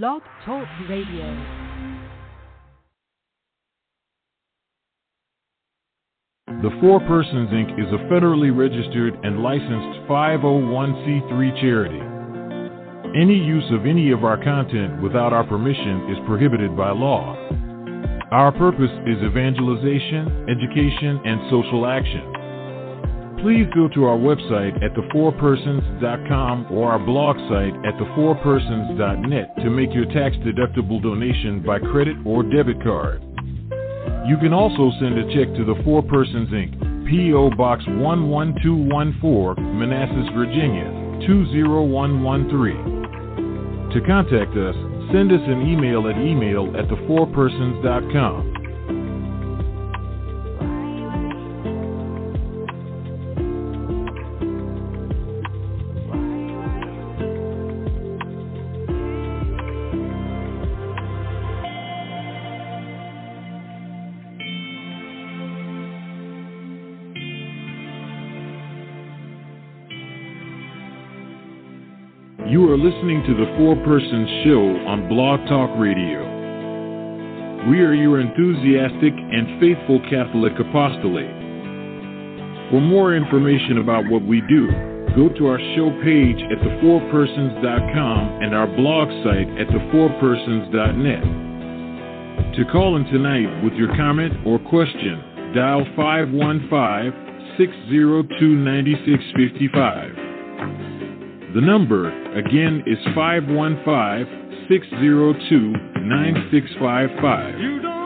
Blog Talk Radio. The Four Persons Inc. is a federally registered and licensed 501c3 charity. Any use of any of our content without our permission is prohibited by law. Our purpose is evangelization, education, and social action. Please go to our website at thefourpersons.com or our blog site at thefourpersons.net to make your tax-deductible donation by credit or debit card. You can also send a check to the Four Persons Inc., P.O. Box 11214, Manassas, Virginia 20113. To contact us, send us an email at email at thefourpersons.com. to the Four Persons Show on Blog Talk Radio. We are your enthusiastic and faithful Catholic apostolate. For more information about what we do, go to our show page at thefourpersons.com and our blog site at thefourpersons.net. To call in tonight with your comment or question, dial 515 602 9655. The number, again, is 515 602 9655.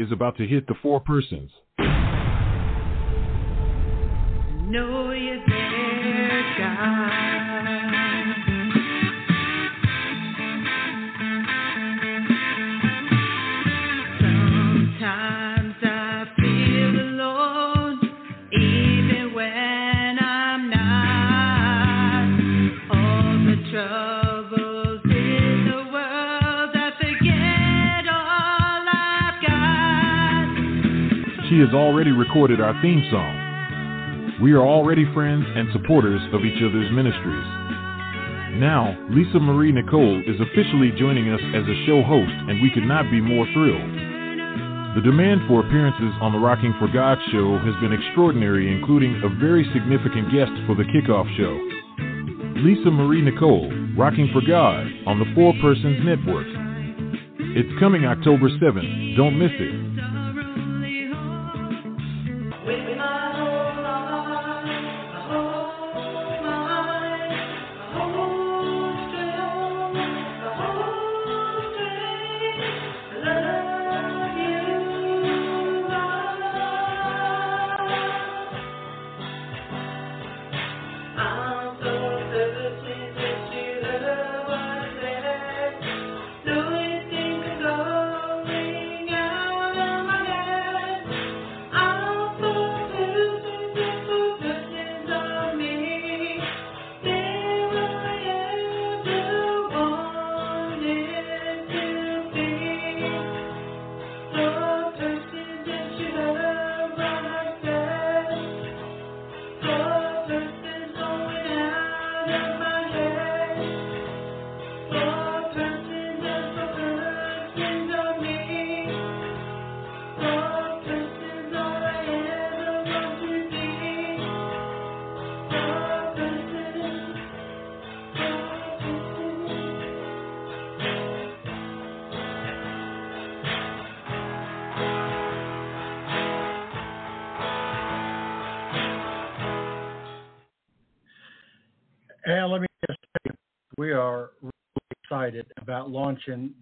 Is about to hit the four persons. know has already recorded our theme song. We are already friends and supporters of each other's ministries. Now, Lisa Marie Nicole is officially joining us as a show host, and we could not be more thrilled. The demand for appearances on the Rocking for God show has been extraordinary, including a very significant guest for the kickoff show. Lisa Marie Nicole, Rocking for God on the Four Persons Network. It's coming October 7th. Don't miss it.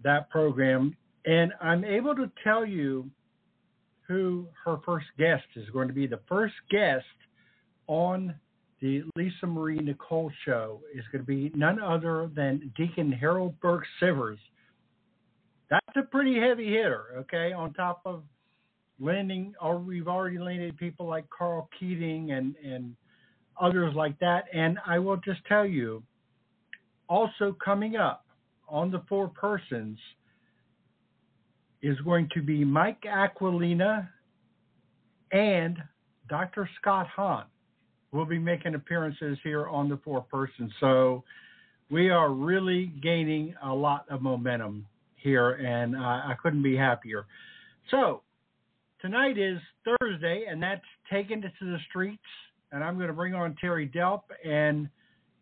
That program. And I'm able to tell you who her first guest is going to be. The first guest on the Lisa Marie Nicole show is going to be none other than Deacon Harold Burke Sivers. That's a pretty heavy hitter, okay, on top of landing, or we've already landed people like Karl Keating and, and others like that. And I will just tell you, also coming up on the four persons is going to be Mike Aquilina and Dr. Scott Hahn will be making appearances here on the four persons. So we are really gaining a lot of momentum here, and uh, I couldn't be happier. So tonight is Thursday, and that's taking it to the streets. And I'm going to bring on Terry Delp. And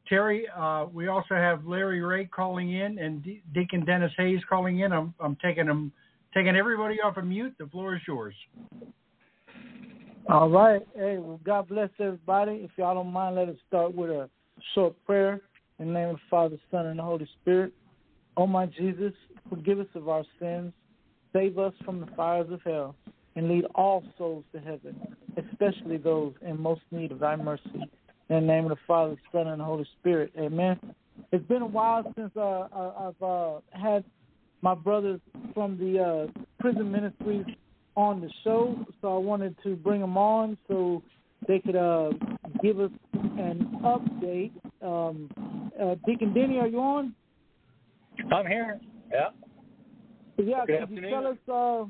Terry, uh, we also have Larry Reeh calling in and De- Deacon Dennis Hayes calling in. I'm, I'm taking them, taking everybody off of mute. The floor is yours. All right. Hey, well, God bless everybody. If y'all don't mind, let us start with a short prayer in the name of the Father, Son, and the Holy Spirit. Oh, my Jesus, forgive us of our sins. Save us from the fires of hell and lead all souls to heaven, especially those in most need of thy mercy. In the name of the Father, Son, and the Holy Spirit. Amen. It's been a while since uh, I- I've uh, had my brothers from the uh, prison ministries on the show, so I wanted to bring them on so they could uh, give us an update. Um, uh, Deacon Denny, are you on? I'm here. Yeah. Yeah, Good could you tell us uh,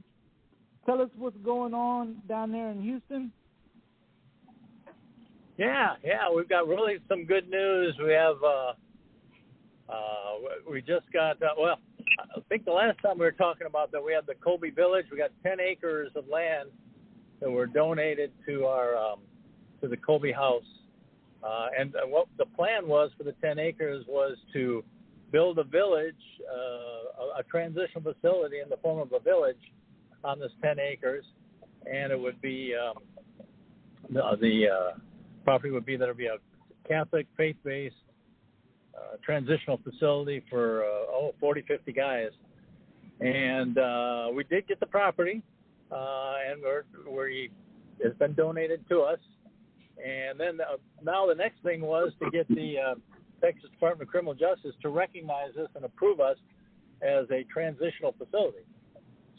tell us what's going on down there in Houston? Yeah, yeah. We've got really some good news. We have uh uh we just got uh, well, I think the last time we were talking about that we had the Kolbe Village. We got 10 acres of land that were donated to our um to the Kolbe House. Uh and uh, what the plan was for the 10 acres was to build a village, uh, a, a transition facility in the form of a village on this 10 acres, and it would be um, the, the uh, property would be that would be a Catholic faith-based uh, transitional facility for uh, oh 40, 50 guys, and uh, we did get the property, uh, and we're, we it's been donated to us. And then uh, now the next thing was to get the uh, Texas Department of Criminal Justice to recognize us and approve us as a transitional facility.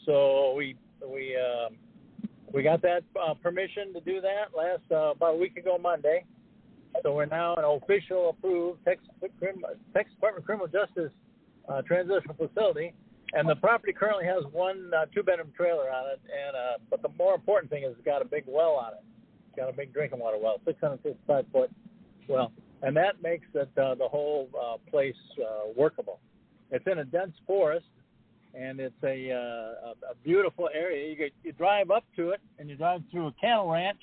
So we we um, we got that uh, permission to do that last uh, about a week ago Monday. So we're now an official approved Texas, Texas Department of Criminal Justice uh, transitional facility, and the property currently has one uh, two-bedroom trailer on it. And uh, but the more important thing is it's got a big well on it. It's got a big drinking water well, 655 foot well, and that makes it uh, the whole uh, place uh, workable. It's in a dense forest, and it's a, uh, a, a beautiful area. You, get, you drive up to it, and you drive through a cattle ranch.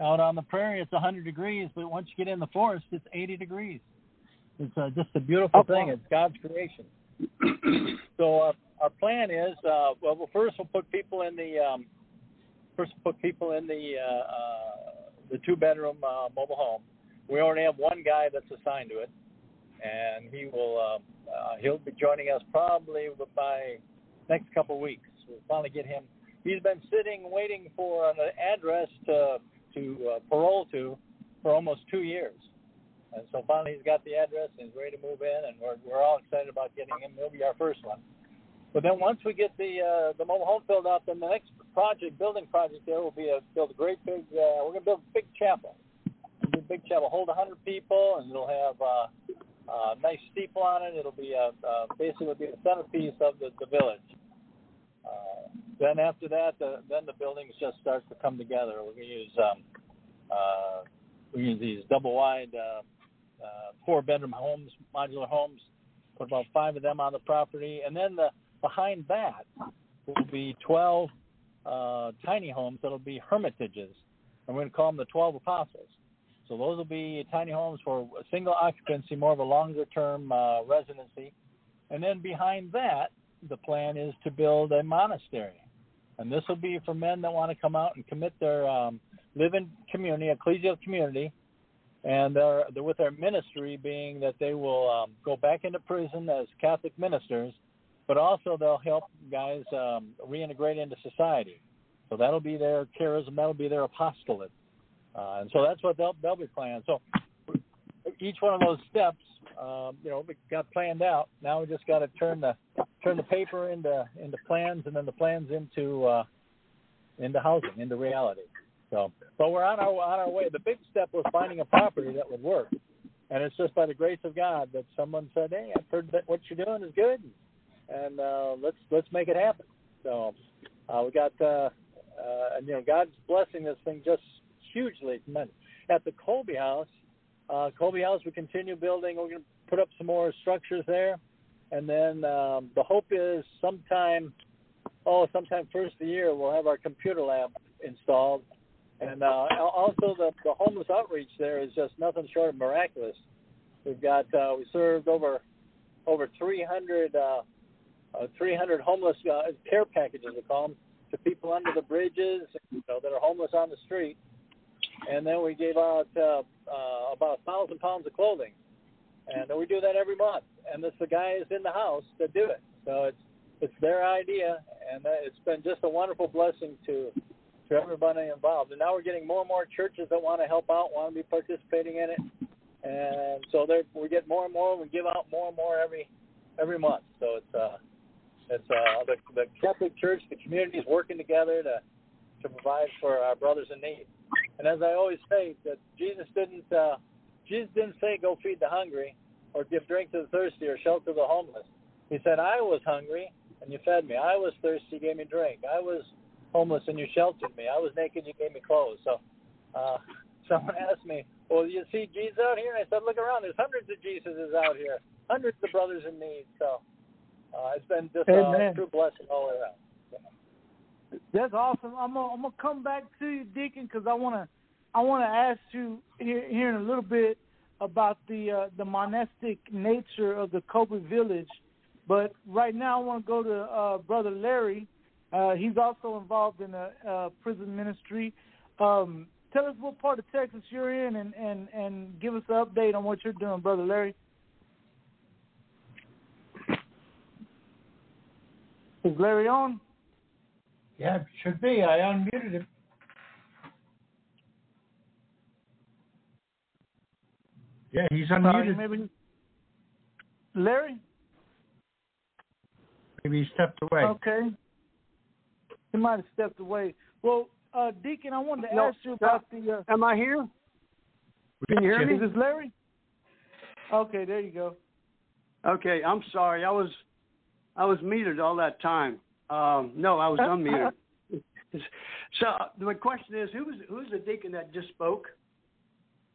Out on the prairie, it's 100 degrees, but once you get in the forest, it's 80 degrees. It's uh, just a beautiful Okay. thing. It's God's creation. so uh, our plan is, uh, well, well, first we'll put people in the um, first we'll put people in the uh, uh, the two bedroom uh, mobile home. We already have one guy that's assigned to it, and he will uh, uh, he'll be joining us probably by next couple of weeks. We'll finally get him. He's been sitting waiting for an address to to uh, parole to for almost two years, and so finally he's got the address and he's ready to move in, and we're we're all excited about getting him. He'll be our first one. But then once we get the uh, the mobile home filled out, then the next project, building project, there will be a build a great big. Uh, we're gonna build a big chapel. A big chapel, hold a hundred people, and it'll have uh, a nice steeple on it. It'll be a, uh, basically it'll be the centerpiece of the, the village. Uh, then after that, the, then the buildings just start to come together. We're gonna use um, uh, we use these double wide uh, uh, four bedroom homes, modular homes. Put about five of them on the property, and then the behind that will be 12 uh, tiny homes that'll be hermitages. And we're going to call them the 12 apostles. So those will be tiny homes for single occupancy, more of a longer term uh, residency. And then behind that, the plan is to build a monastery. And this will be for men that want to come out and commit their um, live in community, ecclesial community, and they're with their ministry being that they will um, go back into prison as Catholic ministers but also they'll help guys um, reintegrate into society. So that'll be their charism, that'll be their apostolate, uh, and so that's what they'll they'll be planning. So each one of those steps, um, you know, we got planned out. Now we just got to turn the turn the paper into into plans, and then the plans into uh, into housing, into reality. So, but we're on our on our way. The big step was finding a property that would work, and it's just by the grace of God that someone said, "Hey, I've heard that what you're doing is good." and uh, let's let's make it happen. So uh, we got uh, uh, and you know God's blessing this thing just hugely tremendous. At the Kolbe House, uh, Kolbe House, we continue building. We're going to put up some more structures there, and then um, the hope is sometime, oh, sometime first of the year we'll have our computer lab installed, and uh, also the the homeless outreach there is just nothing short of miraculous. We've got uh, we served over over 300. Uh, uh, 300 homeless uh, care packages, we call them, to people under the bridges you know, that are homeless on the street. And then we gave out uh, uh, about a thousand pounds of clothing, and we do that every month. And it's the guys in the house that do it. So it's it's their idea, and it's been just a wonderful blessing to to everybody involved. And now we're getting more and more churches that want to help out, want to be participating in it, and so we get more and more. We give out more and more every every month. So it's uh, it's uh, the, the Catholic Church, the community is working together to to provide for our brothers in need. And as I always say, that Jesus didn't uh, Jesus didn't say go feed the hungry or give drink to the thirsty or shelter the homeless. He said, I was hungry and you fed me. I was thirsty, you gave me drink. I was homeless and you sheltered me. I was naked, you gave me clothes. So uh, someone asked me, well, you see Jesus out here? And I said, look around. There's hundreds of Jesuses out here, hundreds of brothers in need. So uh, it's been just uh, a true blessing all around. That's awesome. I'm gonna, I'm come back to you, Deacon, because I wanna I wanna ask you here, here in a little bit about the uh, the monastic nature of the Kolbe village. But right now, I want to go to uh, Brother Larry. Uh, he's also involved in a uh, prison ministry. Um, tell us what part of Texas you're in, and, and, and give us an update on what you're doing, Brother Larry. Is Larry on? Yeah, should be. I unmuted him. Yeah, he's Sorry, unmuted. maybe. Larry? Maybe he stepped away. Okay. He might have stepped away. Well, uh, Deacon, I wanted to No, ask you about the. Uh, Am I here? Can you hear me? is this Larry? Okay, there you go. Okay, I'm sorry. I was I was muted all that time. Um, no, I was unmuted. so my question is, who was who's the deacon that just spoke?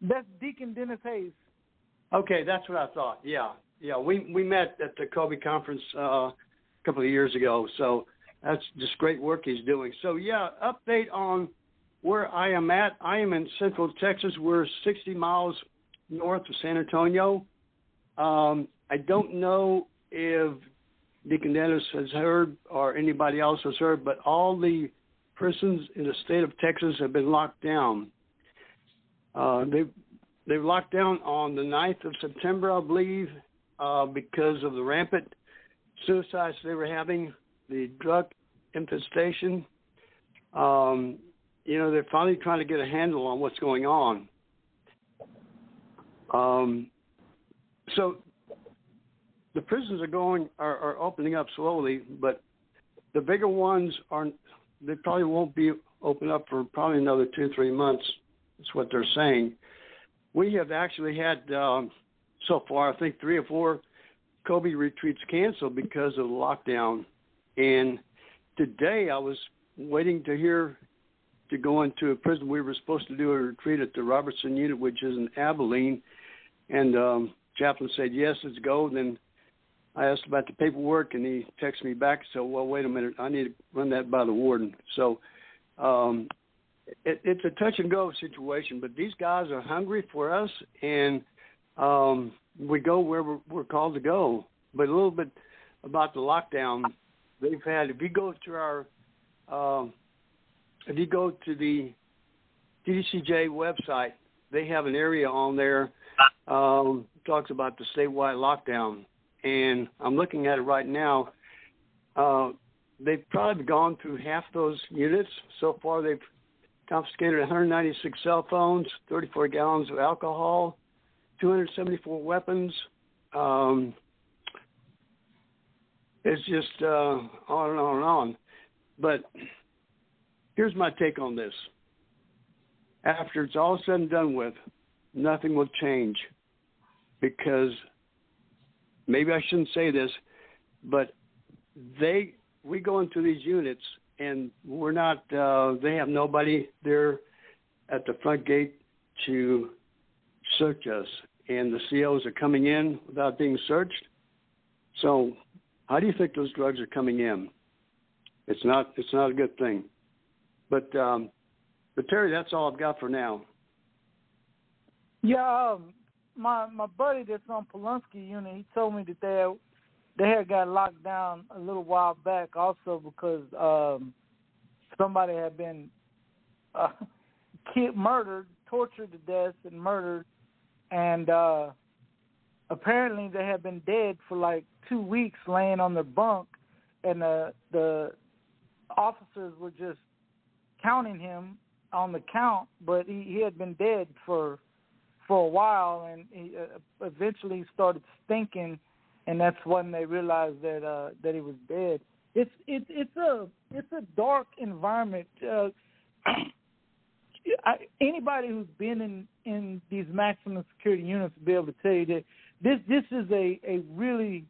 That's Deacon Dennis Hayes. Okay, that's what I thought. Yeah, yeah. We we met at the Kobe conference uh, a couple of years ago. So that's just great work he's doing. So yeah, update on where I am at. I am in Central Texas. We're 60 miles north of San Antonio. Um, I don't know if Deacon Dennis has heard or anybody else has heard, but all the prisons in the state of Texas have been locked down. Uh, they've they were locked down on the 9th of September, I believe, uh, because of the rampant suicides they were having, the drug infestation. Um, you know, they're finally trying to get a handle on what's going on. Um, so the prisons are going are, are opening up slowly, but the bigger ones are they probably won't be open up for probably another two three months. That's what they're saying we have actually had um, so far, I think three or four Kobe retreats canceled because of the lockdown. And today I was waiting to hear to go into a prison. We were supposed to do a retreat at the Robertson Unit, which is in Abilene, and um, chaplain said yes, let's go. Then I asked about the paperwork, and he texted me back. So, well, wait a minute, I need to run that by the warden. So. Um, it, it's a touch and go situation, but these guys are hungry for us, and um, we go where we're, we're called to go. But a little bit about the lockdown they've had. If you go to our, um, if you go to the TDCJ website, they have an area on there um, talks about the statewide lockdown, and I'm looking at it right now. Uh, they've probably gone through half those units so far. They've confiscated 196 cell phones, 34 gallons of alcohol, 274 weapons. Um, it's just uh, on and on and on. But here's my take on this. After it's all said and done with, nothing will change because maybe I shouldn't say this, but they we go into these units and we're not uh they have nobody there at the front gate to search us and the COs are coming in without being searched. So how do you think those drugs are coming in? It's not it's not a good thing. But um but Terry, that's all I've got for now. Yeah, um, my my buddy that's on Polunsky unit, he told me that they they had got locked down a little while back, also because um, somebody had been uh, killed, murdered, tortured to death, and murdered, and uh, apparently they had been dead for like two weeks, laying on their bunk, and the the officers were just counting him on the count, but he, he had been dead for for a while, and he uh, eventually started stinking, and that's when they realized that uh, that he was dead. It's it's it's a it's a dark environment. Uh, I, anybody who's been in in these maximum security units will be able to tell you that this this is a a really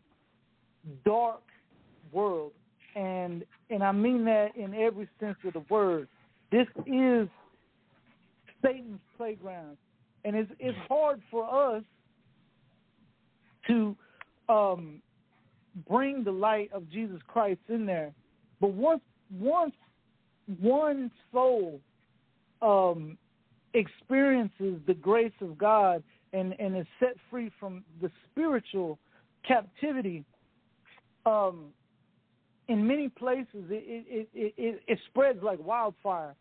dark world, and and I mean that in every sense of the word. This is Satan's playground, and it's it's hard for us to um, bring the light of Jesus Christ in there. But once once one soul um, experiences the grace of God and, and is set free from the spiritual captivity, um, in many places it, it, it, it, it spreads like wildfire.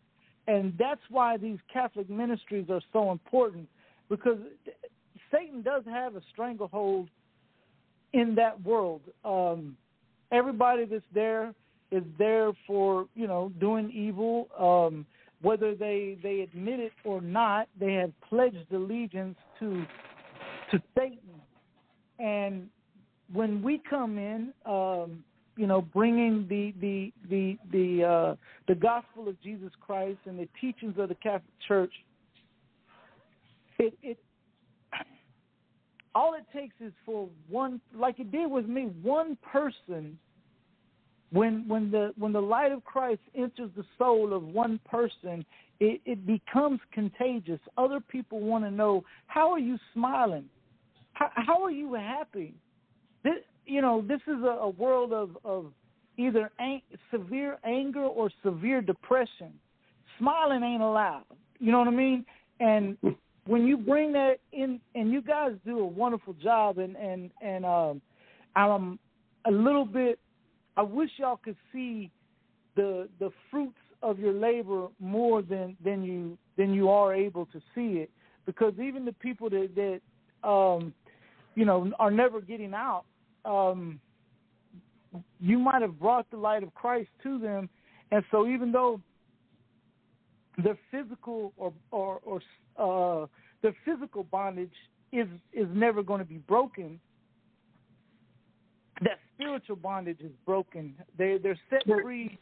And that's why these Catholic ministries are so important because Satan does have a stranglehold in that world. Um, everybody that's there is there for you know doing evil. Um, whether they they admit it or not, they have pledged allegiance to to Satan. And when we come in, um, you know, bringing the the the the uh, the gospel of Jesus Christ and the teachings of the Catholic Church, it it all it takes is for one, like it did with me, one person. When when the when the light of Christ enters the soul of one person, it, it becomes contagious. Other people want to know how are you smiling, how, how are you happy. This, you know, this is a, a world of of either ang- severe anger or severe depression. Smiling ain't allowed. You know what I mean? And hmm. When you bring that in, and you guys do a wonderful job, and and and um, I'm a little bit. I wish y'all could see the the fruits of your labor more than than you than you are able to see it, because even the people that that um, you know are never getting out. Um, you might have brought the light of Christ to them, and so even though their physical or or, or uh, their physical bondage is is never going to be broken. That spiritual bondage is broken. They they're set free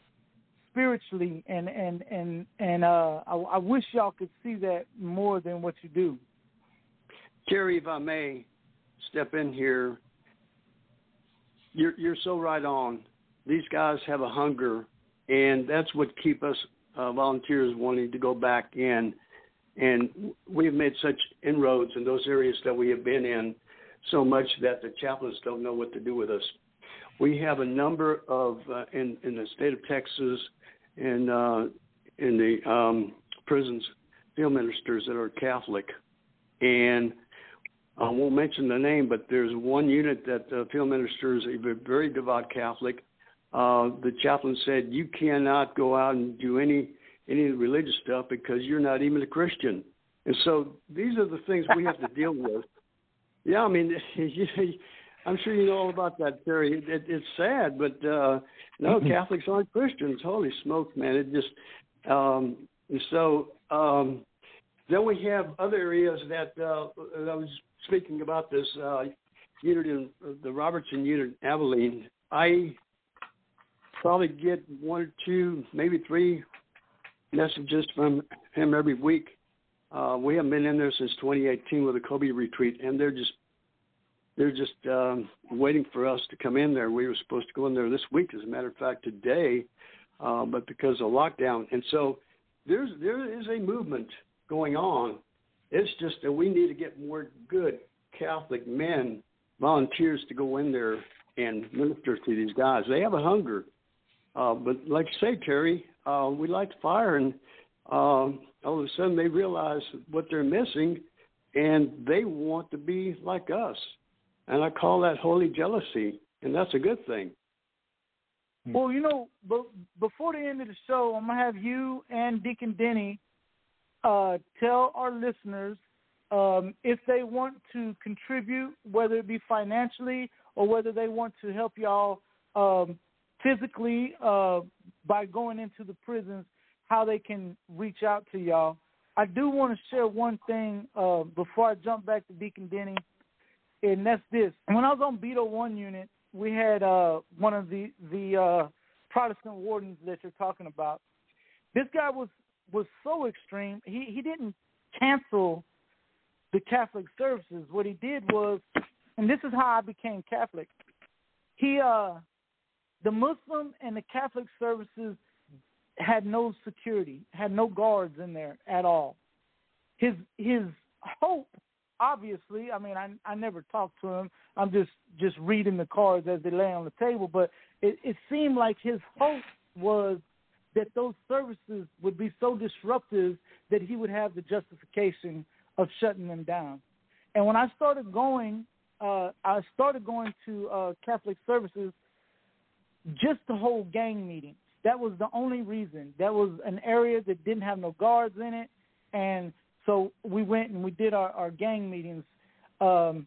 spiritually, and and and and uh, I, I wish y'all could see that more than what you do. Terry, if I may step in here, you're you're so right on. These guys have a hunger, and that's what keep us uh, volunteers wanting to go back in. And we have made such inroads in those areas that we have been in, so much that the chaplains don't know what to do with us. We have a number of uh, in in the state of Texas, and uh, in the um, prisons, field ministers that are Catholic, and I won't mention the name, but there's one unit that the field minister is a very devout Catholic. Uh, the chaplain said, "You cannot go out and do any any religious stuff because you're not even a Christian." And so these are the things we have to deal with. Yeah, I mean, I'm sure you know all about that, Terry. It, it, it's sad, but uh, no, Catholics aren't Christians. Holy smokes, man! It just um, and so um, then we have other areas that uh, that I was speaking about this uh, unit in the Robertson unit in Abilene. I probably get one or two, maybe three messages from him every week. Uh, we haven't been in there since 2018 with a Kobe retreat, and they're just they're just um, waiting for us to come in there. We were supposed to go in there this week, as a matter of fact, today, uh, but because of lockdown, and so there's there is a movement going on. It's just that we need to get more good Catholic men, volunteers to go in there and minister to these guys. They have a hunger, uh, but like you say, Terry, uh, we light the fire, and um, all of a sudden they realize what they're missing, and they want to be like us. And I call that holy jealousy, and that's a good thing. Well, you know, before the end of the show, I'm gonna have you and Deacon Denny uh, tell our listeners um, if they want to contribute, whether it be financially or whether they want to help y'all um, physically uh, by going into the prisons, how they can reach out to y'all. I do want to share one thing uh, before I jump back to Deacon Denny, and that's this. When I was on Beto One unit, we had uh, one of the the uh, Protestant wardens that you're talking about. This guy was was so extreme. He he didn't cancel the Catholic services. What he did was, and this is how I became Catholic. He uh, the Muslim and the Catholic services had no security, had no guards in there at all. His his hope, obviously, I mean, I I never talked to him. I'm just just reading the cards as they lay on the table, but it, it seemed like his hope was that those services would be so disruptive that he would have the justification of shutting them down. And when I started going, uh, I started going to uh, Catholic services just to hold gang meetings. That was the only reason. That was an area that didn't have no guards in it, and so we went and we did our, our gang meetings um,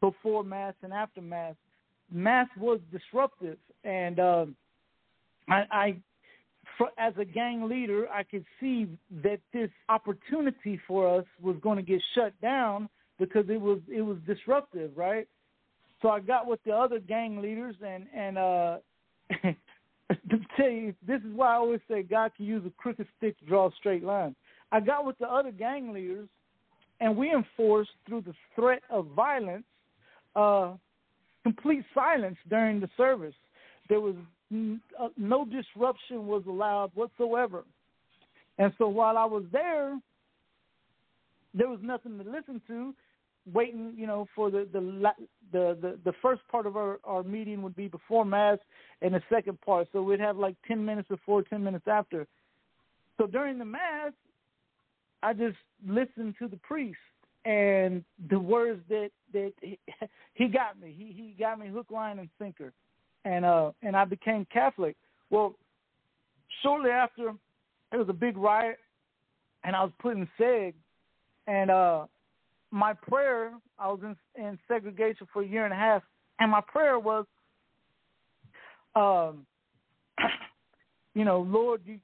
before mass and after mass. Mass was disruptive, and um, I, I for, as a gang leader, I could see that this opportunity for us was going to get shut down because it was it was disruptive, right? So I got with the other gang leaders and and uh to tell you, this is why I always say God can use a crooked stick to draw a straight line. I got with the other gang leaders, and we enforced through the threat of violence, uh, complete silence during the service. There was n- uh, no disruption was allowed whatsoever. And so while I was there, there was nothing to listen to. Waiting, you know, for the the the the, the first part of our, our meeting would be before mass, and the second part. So we'd have like ten minutes before, ten minutes after. So during the mass, I just listened to the priest and the words that that he, he got me. He he got me hook, line, and sinker, and uh and I became Catholic. Well, shortly after, there was a big riot, and I was put in seg, and uh my prayer, I was in, in segregation for a year and a half, and my prayer was, um, you know, Lord, you,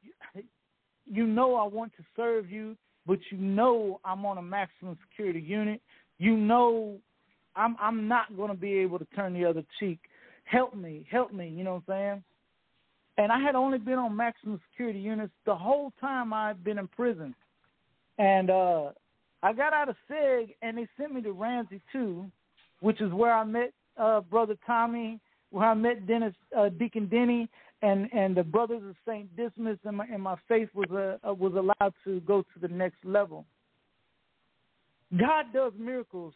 you know I want to serve you, but you know I'm on a maximum security unit. You know I'm I'm not going to be able to turn the other cheek. Help me, help me. You know what I'm saying? And I had only been on maximum security units the whole time I'd been in prison, and uh I got out of SEG and they sent me to Ramsey too, which is where I met uh brother Tommy, where I met Dennis uh, Deacon Denny and and the brothers of Saint Dismas and my and my faith was uh, was allowed to go to the next level. God does miracles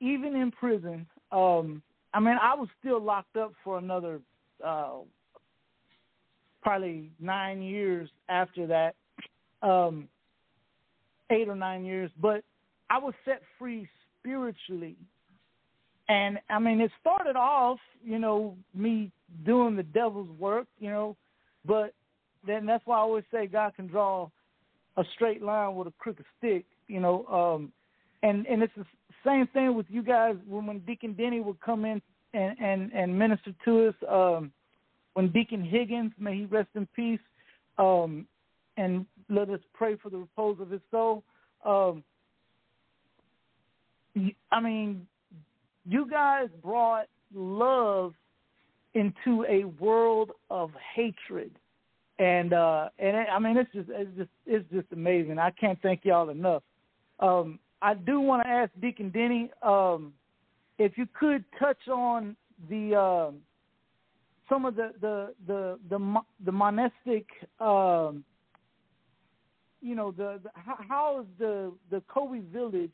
even in prison. Um I mean I was still locked up for another uh probably 9 years after that. Um eight or nine years, but I was set free spiritually. And I mean, it started off, you know, me doing the devil's work, you know, but then that's why I always say God can draw a straight line with a crooked stick, you know. Um, and and it's the same thing with you guys when when Deacon Denny would come in and and and minister to us. Um, when Deacon Higgins, may he rest in peace, um, and let us pray for the repose of his soul. Um, I mean, you guys brought love into a world of hatred, and uh, and it, I mean, it's just it's just it's just amazing. I can't thank y'all enough. Um, I do want to ask Deacon Denny um, if you could touch on the uh, some of the the the the, the monastic. Um, you know the, the how, is the the Kolbe village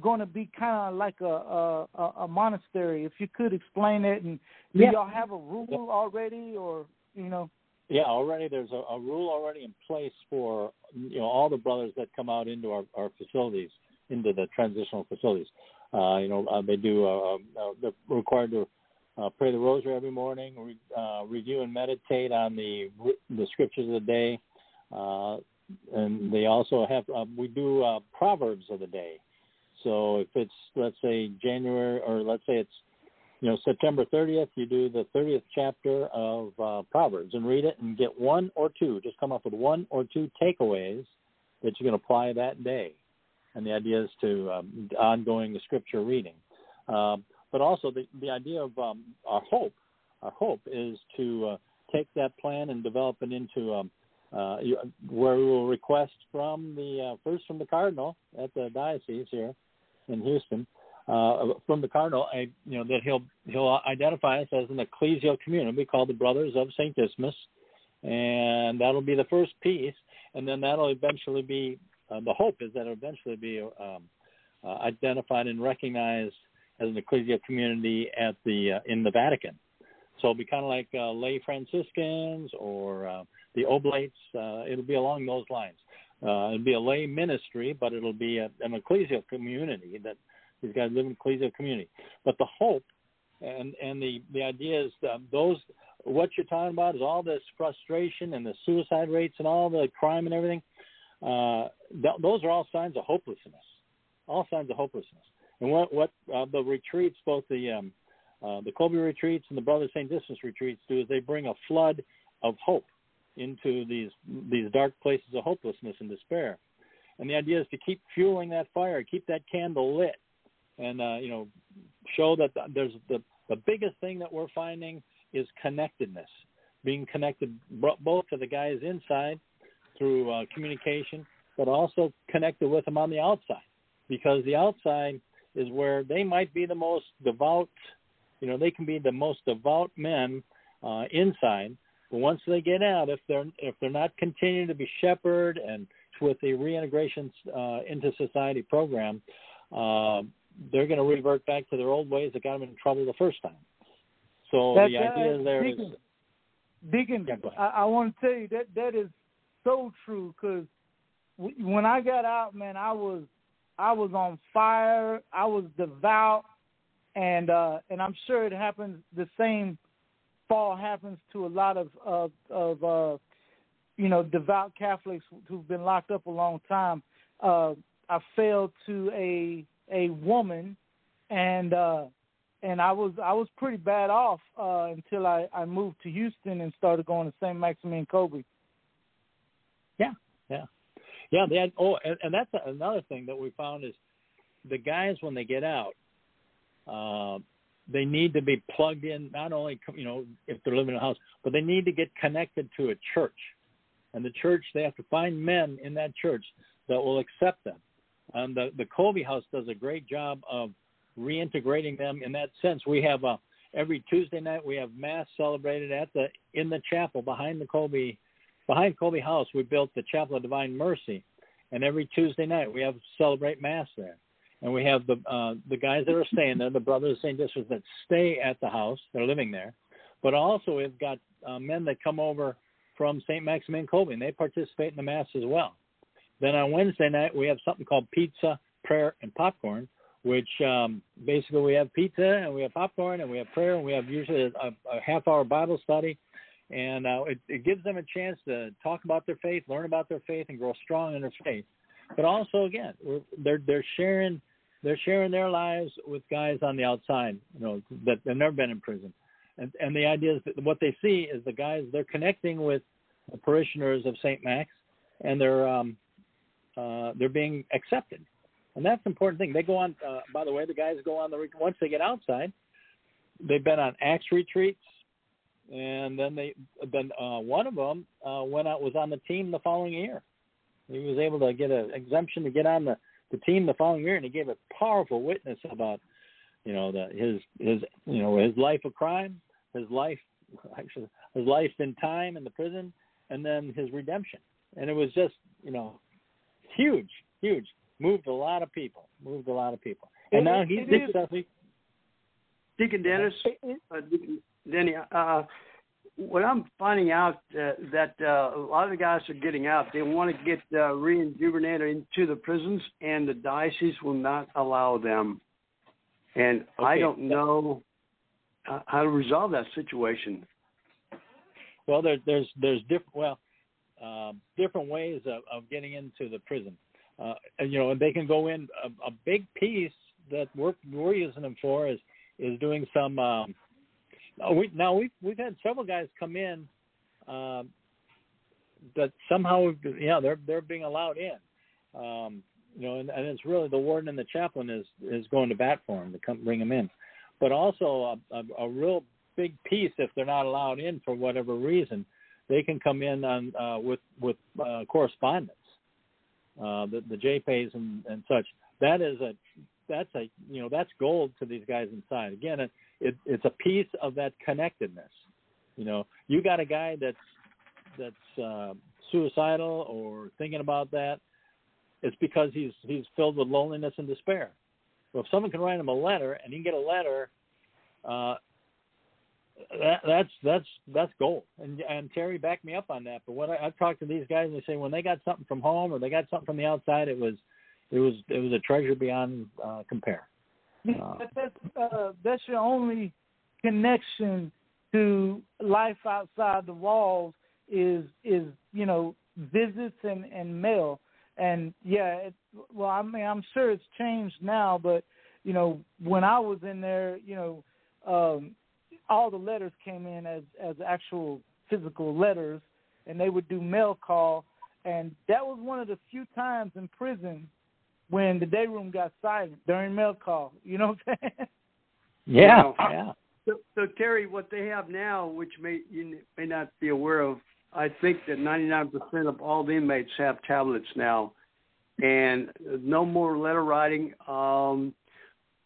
going to be kind of like a, a a monastery? If you could explain it, and do Yeah. y'all have a rule already, or you know? Yeah, already there's a, a rule already in place for you know all the brothers that come out into our, our facilities, into the transitional facilities. Uh, you know, uh, they do. Uh, uh, they're required to uh, pray the rosary every morning, re, uh, review and meditate on the the scriptures of the day, uh, and they also have. Uh, we do uh, proverbs of the day. So if it's let's say January or let's say it's you know September 30th, you do the 30th chapter of uh, Proverbs and read it and get one or two. Just come up with one or two takeaways that you can apply that day. And the idea is to um, ongoing scripture reading, um, but also the the idea of um, our hope. Our hope is to uh, take that plan and develop it into um, uh, you, where we will request from the uh, first from the cardinal at the diocese here in Houston, uh, from the cardinal, a, you know that he'll he'll identify us as an ecclesial community called the Brothers of Saint Dismas, and that'll be the first piece, and then that'll eventually be uh, the hope is that it'll eventually be um, uh, identified and recognized as an ecclesial community at the uh, in the Vatican. So it'll be kind of like uh, lay Franciscans or uh, the Oblates. Uh, it'll be along those lines. Uh, it'll be a lay ministry, but it'll be a, an ecclesial community that these guys live in ecclesial community. But the hope and and the the idea is that those what you're talking about is all this frustration and the suicide rates and all the crime and everything. Uh, th- those are all signs of hopelessness. All signs of hopelessness. And what what uh, the retreats, both the um, uh, the Kobe retreats and the Brother St. Dismas retreats do is they bring a flood of hope into these these dark places of hopelessness and despair. And the idea is to keep fueling that fire, keep that candle lit, and uh, you know, show that there's the the biggest thing that we're finding is connectedness, being connected both to the guys inside through uh, communication, but also connected with them on the outside, because the outside is where they might be the most devout. You know, they can be the most devout men uh, inside, but once they get out, if they're if they're not continuing to be shepherded and with the reintegration uh, into society program, uh, they're going to revert back to their old ways that got them in trouble the first time. So That's the idea right. there is, Deacon, Deacon Yeah. I, I want to tell you that that is so true because when I got out, man, I was I was on fire. I was devout, and uh, and I'm sure it happens the same fall happens to a lot of of, of uh, you know devout Catholics who've been locked up a long time. Uh, I fell to a a woman, and uh, and I was I was pretty bad off uh, until I I moved to Houston and started going to St. Maximilian Kolbe. Yeah, yeah, yeah, they had. Oh, and, and that's another thing that we found is the guys when they get out, uh, they need to be plugged in. Not only you know if they're living in a house, but they need to get connected to a church, and the church they have to find men in that church that will accept them. And the the Kolbe House does a great job of reintegrating them in that sense. We have a every Tuesday night we have mass celebrated at the in the chapel behind the Kolbe behind Kolbe House. We built the Chapel of Divine Mercy, and every Tuesday night we have celebrate mass there. And we have the uh, the guys that are staying there, the brothers of St. Dismas that stay at the house, they're living there. But also we've got uh, men that come over from St. Maximin Kolbe, and they participate in the mass as well. Then on Wednesday night we have something called pizza, prayer, and popcorn, which um, basically we have pizza and we have popcorn and we have prayer and we have usually a, a half hour Bible study, and uh, it, it gives them a chance to talk about their faith, learn about their faith, and grow strong in their faith. But also, again, they're they're sharing they're sharing their lives with guys on the outside, you know, that they've never been in prison, and and the idea is that what they see is the guys they're connecting with the parishioners of Saint Max, and they're um, uh, they're being accepted, and that's the important thing. They go on. Uh, by the way, the guys go on the once they get outside, they've been on Acts retreats, and then they then uh, one of them uh, went out was on the team the following year. He was able to get an exemption to get on the the team the following year, and he gave a powerful witness about you know the his his you know his life of crime, his life actually his life in time in the prison, and then his redemption. And it was just you know huge, huge. Moved a lot of people. Moved a lot of people. And It now he's successfully Deacon Dennis, it- uh, Deacon Denny, uh, what I'm finding out uh, that uh, a lot of the guys are getting out. They want to get uh, rejuvenated into the prisons, and the diocese will not allow them. And I don't know uh, how to resolve that situation. Well, there, there's there's different well um, different ways of, of getting into the prison. Uh, and, you know, and they can go in. A, a big piece that we're we're using them for is is doing some. Um, uh, we now we've we've had several guys come in um, that somehow yeah they're they're being allowed in. Um, you know, and, and it's really the warden and the chaplain is is going to bat for them to come bring them in. But also a, a, a real big piece if they're not allowed in for whatever reason, they can come in on uh, with with uh, correspondence, uh, the the JPays and, and such. That is a that's a you know that's gold to these guys inside. Again, it it's a piece of that connectedness. You know, you got a guy that's that's uh, suicidal or thinking about that. It's because he's he's filled with loneliness and despair. Well, if someone can write him a letter and he can get a letter, uh, that, that's that's that's gold. And and Terry backed me up on that. But when I, I've talked to these guys, and they say when they got something from home or they got something from the outside, it was it was it was a treasure beyond uh, compare. Uh, that's uh, that's your only connection to life outside the walls is is you know visits and and mail. And yeah it, well I mean I'm sure it's changed now but you know when I was in there you know um all the letters came in as as actual physical letters, and they would do mail call, and that was one of the few times in prison when the day room got silent during mail call. You know what I'm saying? Yeah, Wow. yeah. So, so Terry, what they have now, which may you may not be aware of, I think that 99% of all the inmates have tablets now, and no more letter writing. Um,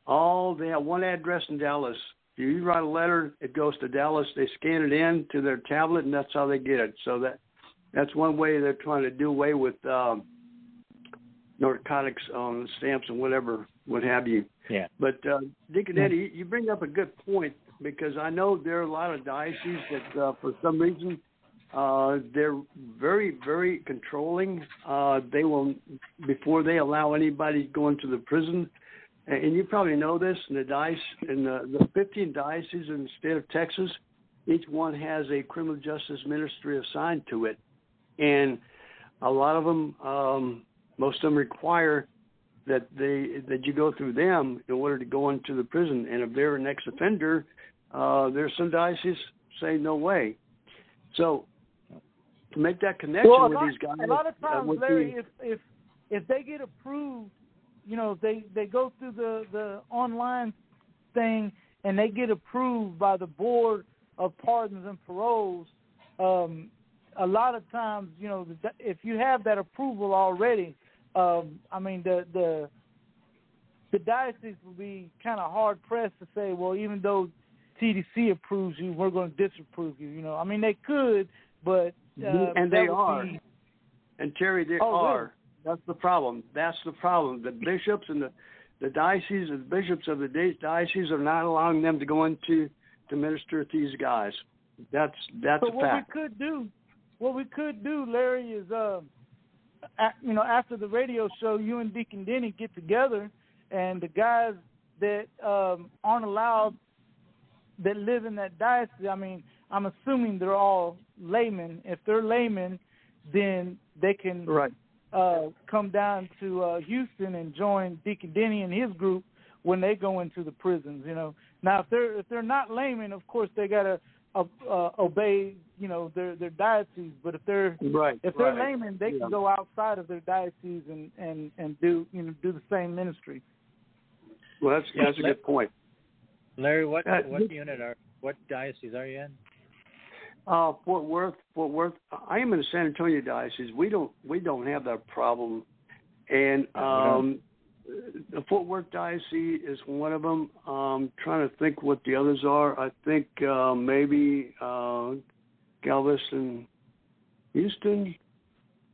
all they have one address in Dallas. If you write a letter, it goes to Dallas. They scan it in to their tablet, and that's how they get it. So that that's one way they're trying to do away with um, narcotics on stamps and whatever, what have you. Yeah. But uh, Deacon Eddie, you- you bring up a good point because I know there are a lot of dioceses that, uh, for some reason, uh, they're very, very controlling. Uh, they will before they allow anybody going to the prison. And and you probably know this in the diocese, in the, the 15 dioceses in the state of Texas, each one has a criminal justice ministry assigned to it, and a lot of them, um, most of them require that they that you go through them in order to go into the prison. And if they're an ex-offender, uh, there's some dioceses say no way. So to make that connection well, with lot, these guys, a lot of uh, times, would Larry, be, if if if they get approved, you know, they they go through the the online thing and they get approved by the board of pardons and paroles. Um, a lot of times, you know, if you have that approval already, um, I mean, the the the diocese will be kind of hard pressed to say, well, even though TDC approves you, we're going to disapprove you. You know, I mean, they could, but uh, and they are. be- And Terry, they Oh, really? are. That's the problem. That's the problem. The bishops and the the dioceses, the bishops of the di- diocese are not allowing them to go into to minister to these guys. That's that's But a what fact. we could do, what we could do, Larry, is a you know, after the radio show, you and Deacon Denny get together, and the guys that um, aren't allowed that live in that diocese. I mean, I'm assuming they're all laymen. If they're laymen, then they can Right. uh, come down to uh, Houston and join Deacon Denny and his group when they go into the prisons. You know, now if they're if they're not laymen, of course they gotta uh, uh, obey you know their their diocese. But if they're Right. if they're right. laymen, they Yeah. can go outside of their diocese and and and do you know do the same ministry. Well, that's Yeah, that's a good point. Larry, what Uh, what this- unit are what diocese are you in? Uh, Fort Worth, Fort Worth. I am in the San Antonio diocese. We don't we don't have that problem, and um, the Fort Worth diocese is one of them. I'm trying to think what the others are. I think uh, maybe uh, Galveston, Houston.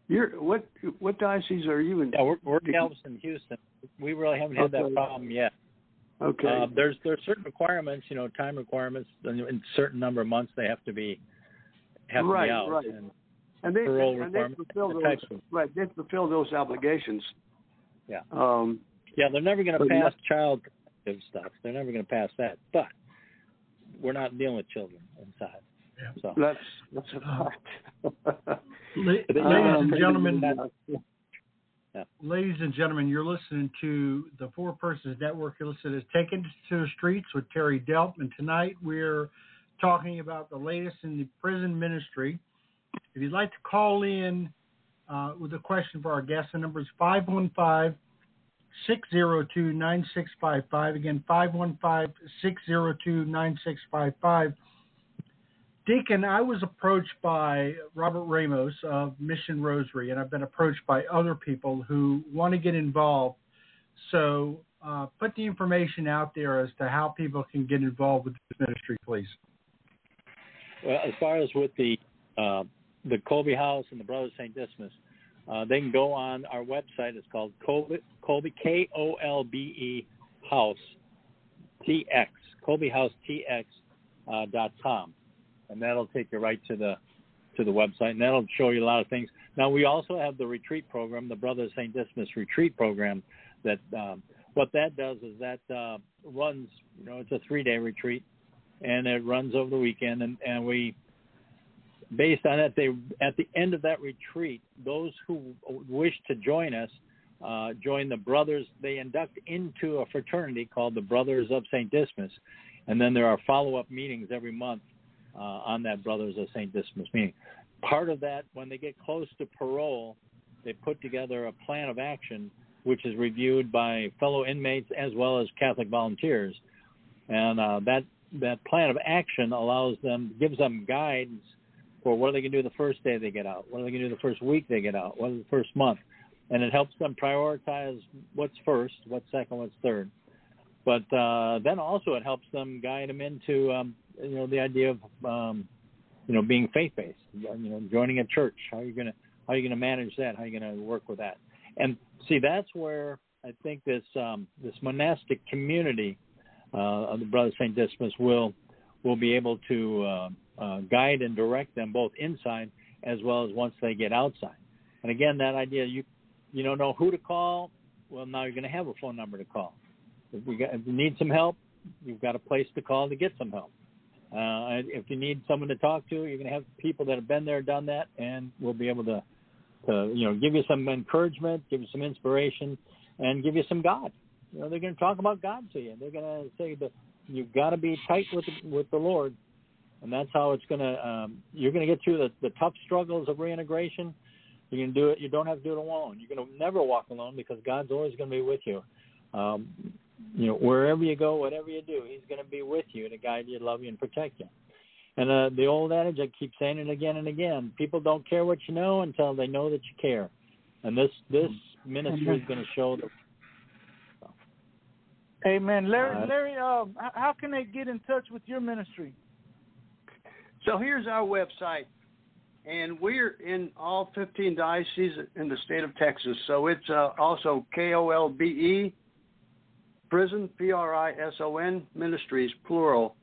You're what what diocese are you in? Yeah, we're we're Galveston, Houston. We really haven't had that problem yet. Okay. Uh, there's there's certain requirements, you know, time requirements. and In a certain number of months, they have to be have to be out. right. And and they and they fulfill the those of- right. They fulfill those obligations. Yeah. Um, yeah, they're never going to pass not- child stuff. They're never going to pass that. But we're not dealing with children inside. Yeah. So that's that's a fact. Ladies and gentlemen, Yeah. ladies and gentlemen, you're listening to the Four Persons Network. You're listening to Taken to the Streets with Terry Delp, and tonight we're talking about the latest in the prison ministry. If you'd like to call in uh, with a question for our guest, the number is 515 602 9655. Again, 515 602 9655. Deacon, I was approached by Robert Ramos of Mission Rosary, and I've been approached by other people who want to get involved. So, uh, put the information out there as to how people can get involved with this ministry, please. Well, as far as with the uh, the Kolbe House and the Brothers St. Dismas, uh, they can go on our website. It's called Kolbe Kolbe K O L B E House T X Kolbe House T X uh, dot com, and that'll take you right to the to the website, and that'll show you a lot of things. Now we also have the retreat program, the Brothers St. Dismas retreat program. That um, what that does is that uh, runs. You know, it's a three day retreat and it runs over the weekend and, and we based on that they at the end of that retreat those who wish to join us uh, join the brothers they induct into a fraternity called the brothers of st dismas and then there are follow-up meetings every month uh, on that Brothers of St. Dismas meeting. Part of that, when they get close to parole, they put together a plan of action, which is reviewed by fellow inmates as well as Catholic volunteers, and uh, that that plan of action allows them, gives them guidance for what are they going to do the first day they get out, what are they going to do the first week they get out, what is the first month, and it helps them prioritize what's first, what's second, what's third. But uh, then also it helps them guide them into um, you know the idea of um, you know being faith based, you know joining a church. How are you going to how are you to manage that? How are you going to work with that? And see, that's where I think this um, this monastic community uh, of the Brothers Saint Dismas will will be able to uh, uh, guide and direct them both inside as well as once they get outside. And again, that idea you you don't know who to call. Well, now you're going to have a phone number to call. If, we got, if you need some help, you've got a place to call to get some help. Uh, if you need someone to talk to, you're going to have people that have been there, done that, and will be able to, to you know, give you some encouragement, give you some inspiration, and give you some God. You know, they're going to talk about God to you. They're going to say that you've got to be tight with the, with the Lord, and that's how it's going to. Um, you're going to get through the, the tough struggles of reintegration. You can do it. You don't have to do it alone. You're going to never walk alone because God's always going to be with you. Um, you know, wherever you go, whatever you do, He's going to be with you to guide you, love you, and protect you. And uh, the old adage, I keep saying it again and again: people don't care what you know until they know that you care. And this this ministry is going to show that Amen. Larry, Uh, Larry, um, how can they get in touch with your ministry? So here's our website, and we're in all 15 dioceses in the state of Texas. So it's uh, also K O L B E, Prison P R I S O N Ministries plural,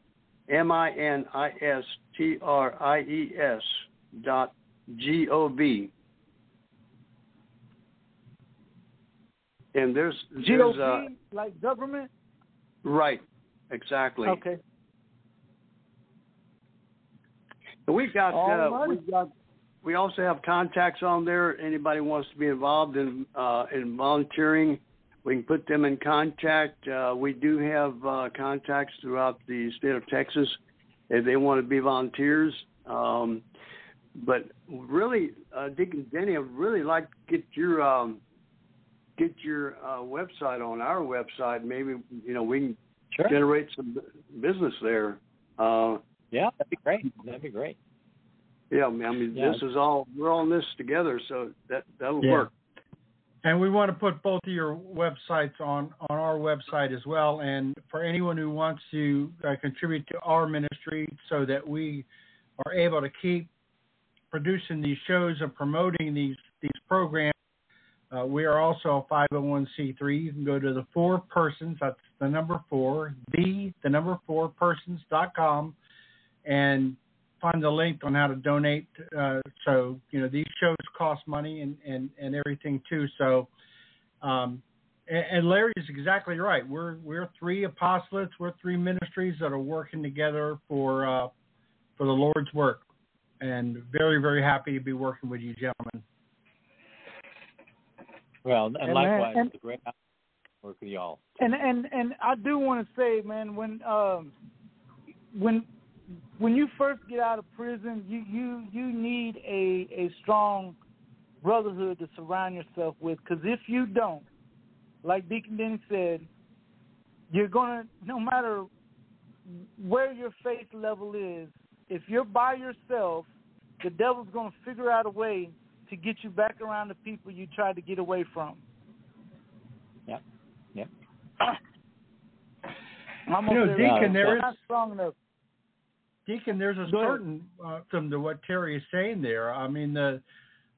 M I N I S T R I E S dot G O V. And there's, there's uh, like government? right, exactly. Okay. And We've got, uh, we've got, we also have contacts on there. Anybody wants to be involved in uh, in volunteering, we can put them in contact. Uh, we do have uh, contacts throughout the state of Texas if they want to be volunteers. Um, but really, uh, Deacon Denny, I'd really like to get your um, get your uh, website on our website. Maybe you know we can sure, generate some business there. Uh, yeah, that'd be great. That'd be great. yeah, I mean, Yeah. this is all we're all in this together, so that that'll Yeah. work. And we want to put both of your websites on on our website as well. And for anyone who wants to uh, contribute to our ministry, so that we are able to keep producing these shows and promoting these these programs, uh, we are also a 501c3. You can go to the four persons. That's the number four, the the number four persons.com, and find the link on how to donate. Uh, so you know these shows cost money and and and everything too. So, um, and, and Larry is exactly right. We're we're three apostolates. We're three ministries that are working together for uh, for the Lord's work, and very very happy to be working with you gentlemen. Well, and And, likewise, and- it's a great work with y'all. And and and I do want to say, man, when um when when you first get out of prison, you you you need a a strong brotherhood to surround yourself with. Because if you don't, like Deacon Denny said, you're gonna no matter where your faith level is, if you're by yourself, the devil's gonna figure out a way to get you back around the people you tried to get away from. Yep. Yep. I'm You know, Deacon, there We're not strong enough. Deacon, there's a Go certain uh, to what Terry is saying there. I mean, the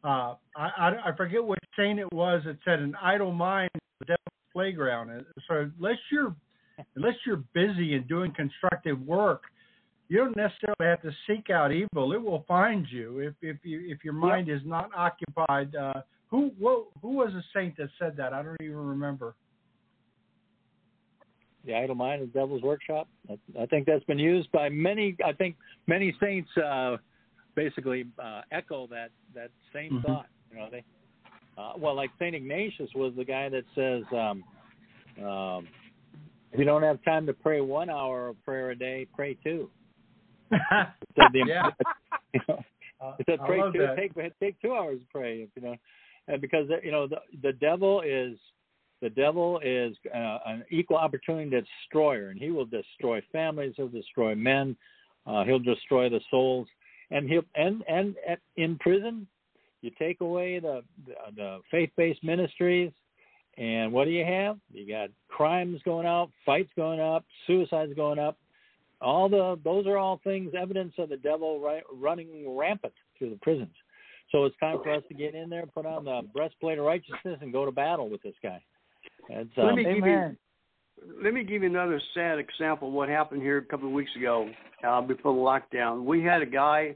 uh, I, I I forget what saying it was. It said an idle mind is the devil's playground. So unless you're unless you're busy and doing constructive work, you don't necessarily have to seek out evil. It will find you if if you if your mind is not occupied. Uh, who what, who was a saint that said that? I don't even remember. The idle mind is devil's workshop. I, I think that's been used by many. I think many saints uh, basically uh, echo that that same Mhm. thought. You know, they uh, well, like Saint Ignatius was the guy that says, um, um, if you don't have time to pray one hour of prayer a day, pray two. said the Yeah. you know, it said pray two, that. take take two hours to pray, you know, and because you know the the devil is the devil is uh, an equal opportunity destroyer, and he will destroy families, he'll destroy men, uh, he'll destroy the souls, and he'll and and at, in prison, you take away the the, the faith-based ministries, and what do you have? You got crimes going up, fights going up, suicides going up. All the those are all things evidence of the devil right, running rampant through the prisons. So it's time for us to get in there, put on the breastplate of righteousness, and go to battle with this guy. It's, Let um, me give you let me give you another sad example of what happened here a couple of weeks ago uh, before the lockdown. We had a guy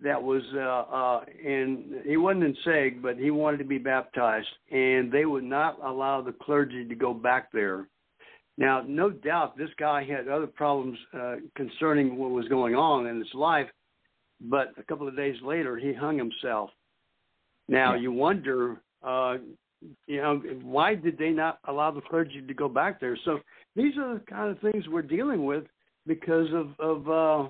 that was uh, uh, in he wasn't in SEG, but he wanted to be baptized, and they would not allow the clergy to go back there. Now, no doubt, this guy had other problems uh, concerning what was going on in his life, but a couple of days later, he hung himself. Now, you wonder, uh, you know, why did they not allow the clergy to go back there? So these are the kind of things we're dealing with because of of uh,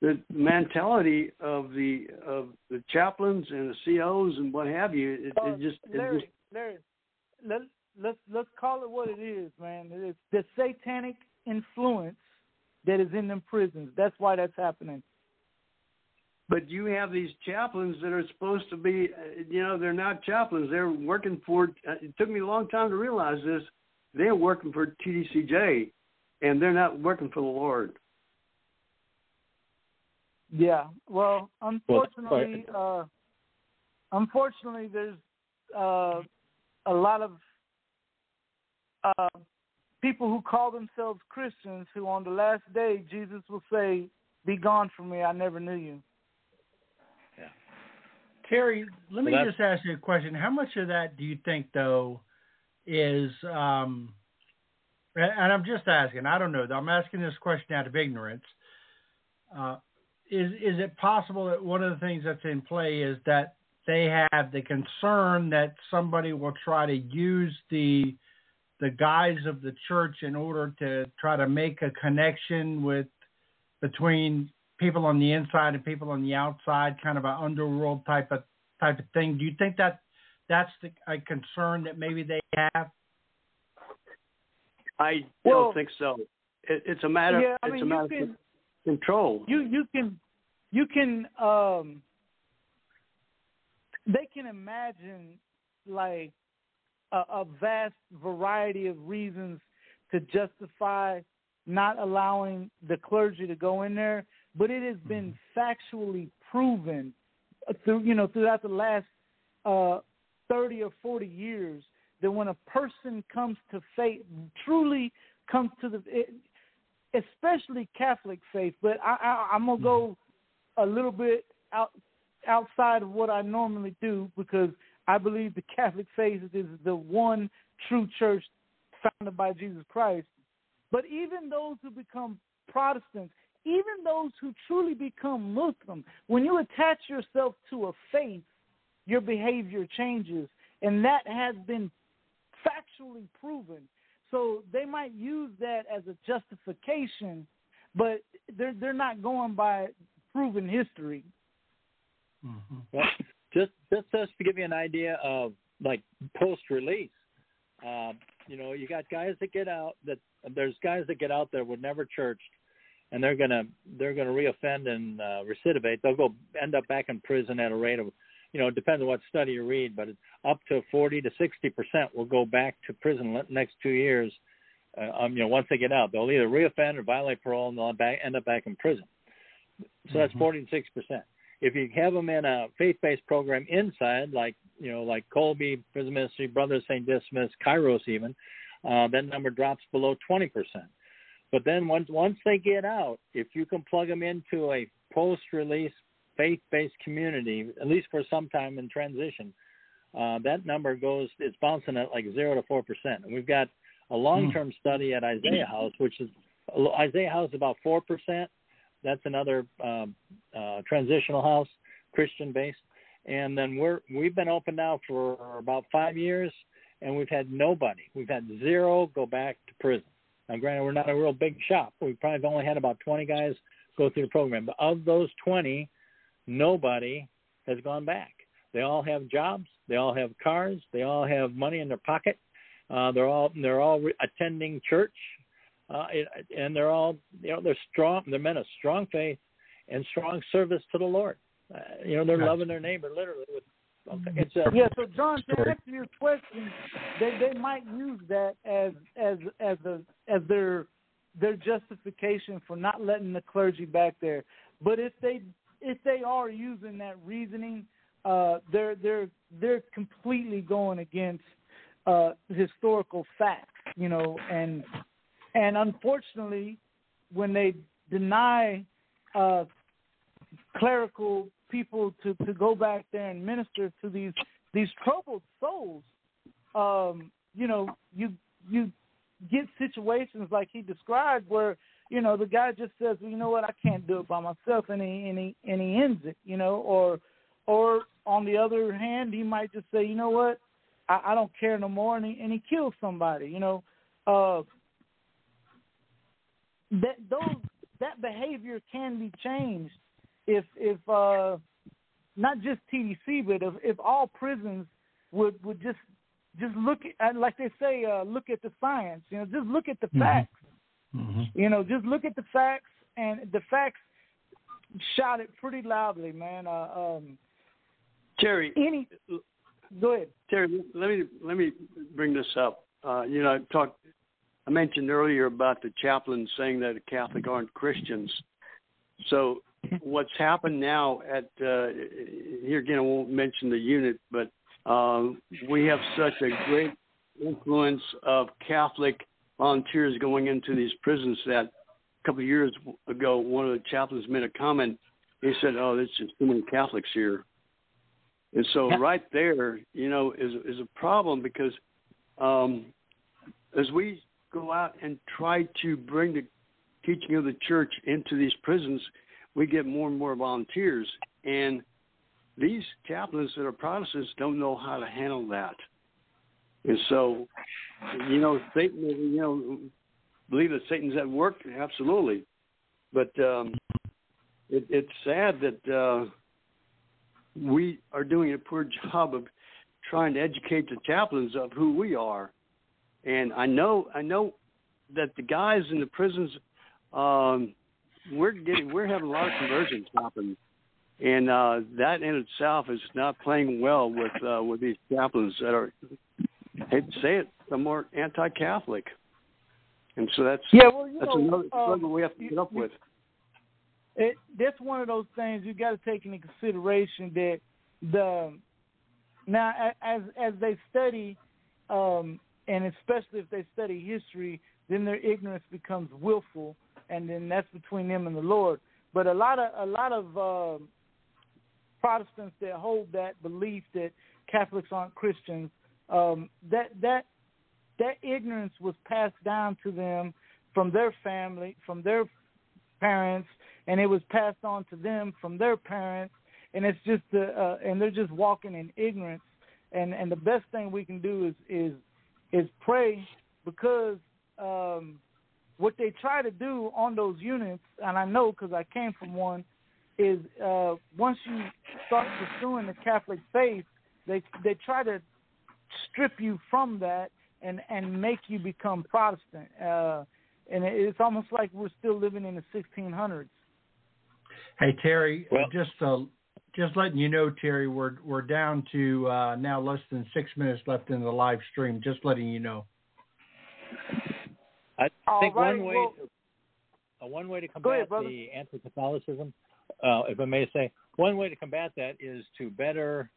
the mentality of the of the chaplains and the COs and what have you. It, Uh, it just it Larry, just Larry, let let's let's call it what it is, man. It's the satanic influence that is in them prisons. That's why that's happening. But you have these chaplains that are supposed to be, uh, you know, they're not chaplains. They're working for. Uh, it took me a long time to realize this. They're working for TDCJ, and they're not working for the Lord. Yeah. Well, unfortunately, uh, unfortunately, there's uh, a lot of uh, people who call themselves Christians who, on the last day, Jesus will say, "Be gone from me, I never knew you." Terry, let me Well, just ask you a question. How much of that do you think, though, is, um, and and I'm just asking, I don't know, I'm asking this question out of ignorance. Uh, is, is it possible that one of the things that's in play is that they have the concern that somebody will try to use the the guise of the church in order to try to make a connection with between people on the inside and people on the outside, kind of an underworld type of type of thing. Do you think that that's the, a concern that maybe they have? I Well- don't think so. It, it's a matter. yeah, I it's mean, a you matter can of control. you you can you can um they can imagine like a, a vast variety of reasons to justify not allowing the clergy to go in there, but it has been factually proven through you know throughout the last uh, thirty or forty years that when a person comes to faith, truly comes to the, especially Catholic faith, but I, I, I'm gonna go a little bit out outside of what I normally do because I believe the Catholic faith is the one true church founded by Jesus Christ. But even those who become Protestants, even those who truly become Muslim, when you attach yourself to a faith, your behavior changes, and that has been factually proven. So they might use that as a justification, but they're they're not going by proven history. Well, just just just to give you an idea of like post release, uh, you know, you got guys that get out that there's guys that get out there were never churched, and they're gonna they're gonna reoffend and uh, recidivate. They'll go end up back in prison at a rate of, you know, it depends on what study you read, but it's up to 40 to 60 percent will go back to prison next two years. Uh, um, you know, once they get out, they'll either reoffend or violate parole, and they'll back, end up back in prison. So that's 40 to 60 percent if you have them in a faith-based program inside, like you know, like Kolbe Prison Ministry, Brothers St. Dismas, Kairos, even, uh, that number drops below 20%. But then once once they get out, if you can plug them into a post-release faith-based community, at least for some time in transition, uh, that number goes it's bouncing at like zero to four percent. And we've got a long-term study at Isaiah House, which is Isaiah House is about four percent. That's another um, uh, transitional house, Christian based. And then we're we've been open now for about five years, and we've had nobody. We've had zero go back to prison. Now, granted, we're not a real big shop. We've probably only had about 20 guys go through the program. But of those 20, nobody has gone back. They all have jobs. They all have cars. They all have money in their pocket. Uh, they're all they're all re- attending church, uh, and they're all you know they're strong. They're men of strong faith and strong service to the Lord. Uh, you know they're loving their neighbor literally. With it's a Yeah, so John, to answer your question, they they might use that as as as a as their their justification for not letting the clergy back there. But if they if they are using that reasoning, uh, they're they're they're completely going against uh, historical facts, you know, and and unfortunately, when they deny uh, clerical people to to go back there and minister to these these troubled souls. Um you know you you get situations like he described where you know the guy just says well, you know what? I can't do it by myself and he and he and he ends it you know or or on the other hand he might just say you know what? I, I don't care no more and he and he kills somebody you know. Uh that those that behavior can be changed if if uh not just TDC but if if all prisons would would just just look at like they say uh look at the science you know just look at the Mhm. facts hmm you know just look at the facts and the facts shot it pretty loudly man uh um Terry, any go ahead Terry, let me let me bring this up. Uh, you know, I talked. I mentioned earlier about the chaplain saying that the Catholic aren't Christians. So what's happened now at uh, here again? I won't mention the unit, but um, we have such a great influence of Catholic volunteers going into these prisons that a couple of years ago, one of the chaplains made a comment. He said, "Oh, there's just too many Catholics here." And so Yeah. right there, you know, is is a problem because um, as we go out and try to bring the teaching of the church into these prisons, we get more and more volunteers, and these chaplains that are Protestants don't know how to handle that. And so, you know, Satan, you know, believe that Satan's at work, absolutely, but um, it, it's sad that. Uh, we are doing a poor job of trying to educate the chaplains of who we are. And I know I know that the guys in the prisons um we're getting we're having a lot of conversions happen. And uh that in itself is not playing well with uh with these chaplains that are I hate to say it, they're more anti Catholic. And so that's yeah well that's know another um, struggle we have to you- get up with. it that's one of those things you got to take into consideration that the now as as they study um and especially if they study history then their ignorance becomes willful and then that's between them and the lord. But a lot of a lot of um protestants that hold that belief that catholics aren't christians um that that that ignorance was passed down to them from their family from their parents and it was passed on to them from their parents. And it's just the uh, and they're just walking in ignorance. And and the best thing we can do is is is pray because um what they try to do on those units and I know cuz I came from one is uh once you start pursuing the Catholic faith they they try to strip you from that and and make you become Protestant uh and it's almost like we're still living in the 1600s Hey Terry, Well- just uh, just letting you know, Terry, we're we're down to uh, now less than six minutes left in the live stream. Just letting you know. I All think right, one way well- to, uh, one way to combat ahead, the anti-Catholicism, uh, if I may say, one way to combat that is to better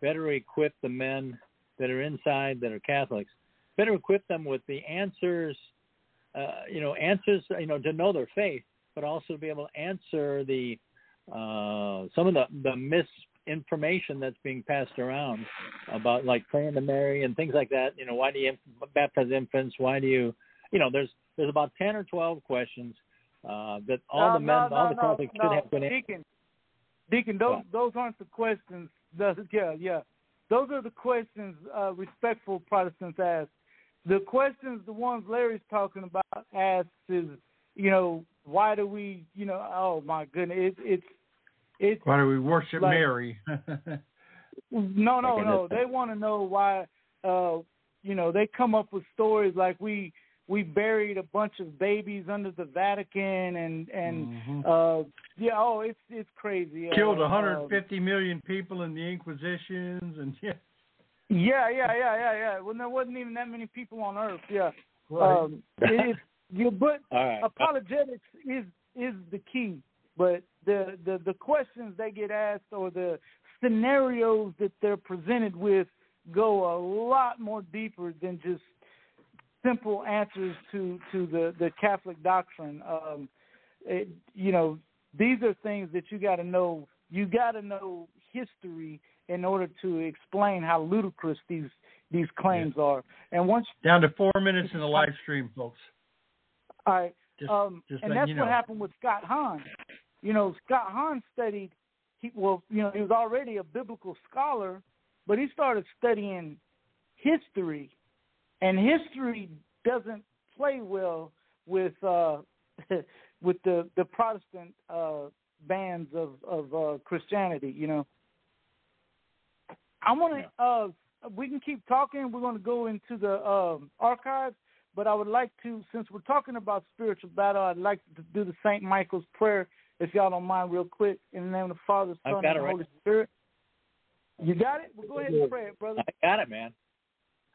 better equip the men that are inside that are Catholics, better equip them with the answers, uh, you know, answers, you know, to know their faith, but also to be able to answer the uh, some of the the misinformation that's being passed around about like praying to Mary and things like that. You know, why do you baptize infants? Why do you, you know, there's there's about ten or twelve questions uh, that all no, the men, no, all no, the no, Catholics no. should have been. Deacon, Deacon, those What? those aren't the questions. Those, yeah, yeah, those are the questions uh, respectful Protestants ask. The questions, the ones Larry's talking about, asks is, you know, why do we, you know, oh my goodness, it, it's it's Why do we worship Like- Mary? no, no, no. They want to know why. Uh, you know, they come up with stories like we we buried a bunch of babies under the Vatican and and Mhm. uh yeah, oh, it's it's crazy. Killed uh, 150 million people in the Inquisitions, and yeah, Yeah, yeah, yeah, yeah, yeah. When there wasn't even that many people on Earth. Yeah. Right. Um, it is. You but All right. apologetics is is the key. But the, the the questions they get asked or the scenarios that they're presented with go a lot more deeper than just simple answers to to the the Catholic doctrine. Um, it, you know, these are things that you got to know. You got to know history in order to explain how ludicrous these these claims are. And once, down to four minutes in the live stream, folks. all right, Just, um, just and that's you what happened with Scott Hahn. You know, Scott Hahn studied. He well, you know, he was already a biblical scholar, but he started studying history, and history doesn't play well with uh, with the the Protestant uh, bands of of uh, Christianity. You know, I want to. Uh, we can keep talking. We're going to go into the um, archives, but I would like to, since we're talking about spiritual battle, I'd like to do the Saint Michael's prayer, if y'all don't mind, real quick, in the name of the Father, Son, and the right Holy Spirit. You got it? Well, go ahead and pray it, brother. I got it, man.